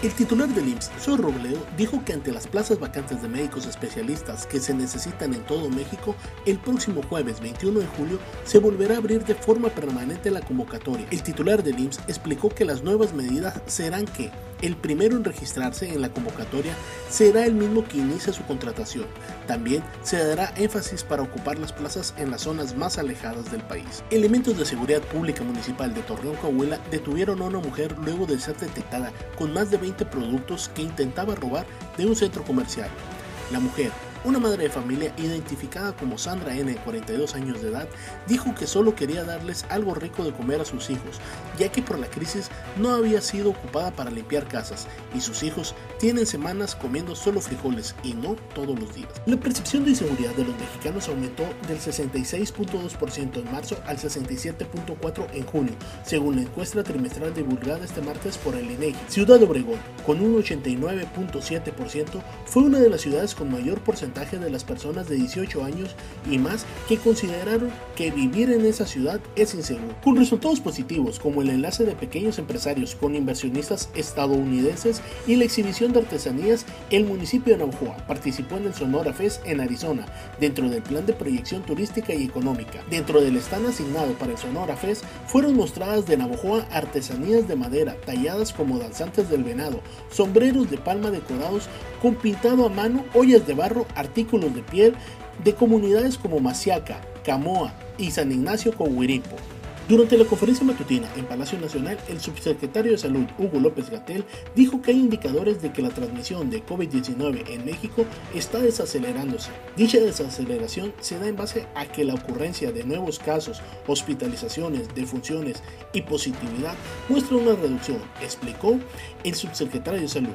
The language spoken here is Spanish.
El titular del IMSS, Soy Robledo, dijo que ante las plazas vacantes de médicos especialistas que se necesitan en todo México, el próximo jueves 21 de julio se volverá a abrir de forma permanente la convocatoria. El titular del IMSS explicó que las nuevas medidas serán que el primero en registrarse en la convocatoria será el mismo que inicia su contratación. También se dará énfasis para ocupar las plazas en las zonas más alejadas del país. Elementos de seguridad pública municipal de Torreón, Coahuila detuvieron a una mujer luego de ser detectada con más de 20 productos que intentaba robar de un centro comercial. La mujer, una madre de familia identificada como Sandra N, de 42 años de edad, dijo que solo quería darles algo rico de comer a sus hijos, ya que por la crisis no había sido ocupada para limpiar casas y sus hijos tienen semanas comiendo solo frijoles y no todos los días. La percepción de inseguridad de los mexicanos aumentó del 66.2% en marzo al 67.4% en junio, según la encuesta trimestral divulgada este martes por el INEGI. Ciudad Obregón, con un 89.7%, fue una de las ciudades con mayor porcentaje de las personas de 18 años y más que consideraron que vivir en esa ciudad es inseguro. Con resultados positivos como el enlace de pequeños empresarios con inversionistas estadounidenses y la exhibición de artesanías, el municipio de Navajoa participó en el Sonora Fest en Arizona dentro del plan de proyección turística y económica. Dentro del stand asignado para el Sonora Fest fueron mostradas de Navajoa artesanías de madera talladas como danzantes del venado, sombreros de palma decorados con pintado a mano, ollas de barro, artículos de piel de comunidades como Masiaca, Camoa y San Ignacio Coahuiripo. Durante la conferencia matutina en Palacio Nacional, el subsecretario de Salud, Hugo López Gatel, dijo que hay indicadores de que la transmisión de COVID-19 en México está desacelerándose. Dicha desaceleración se da en base a que la ocurrencia de nuevos casos, hospitalizaciones, defunciones y positividad muestra una reducción, explicó el subsecretario de Salud.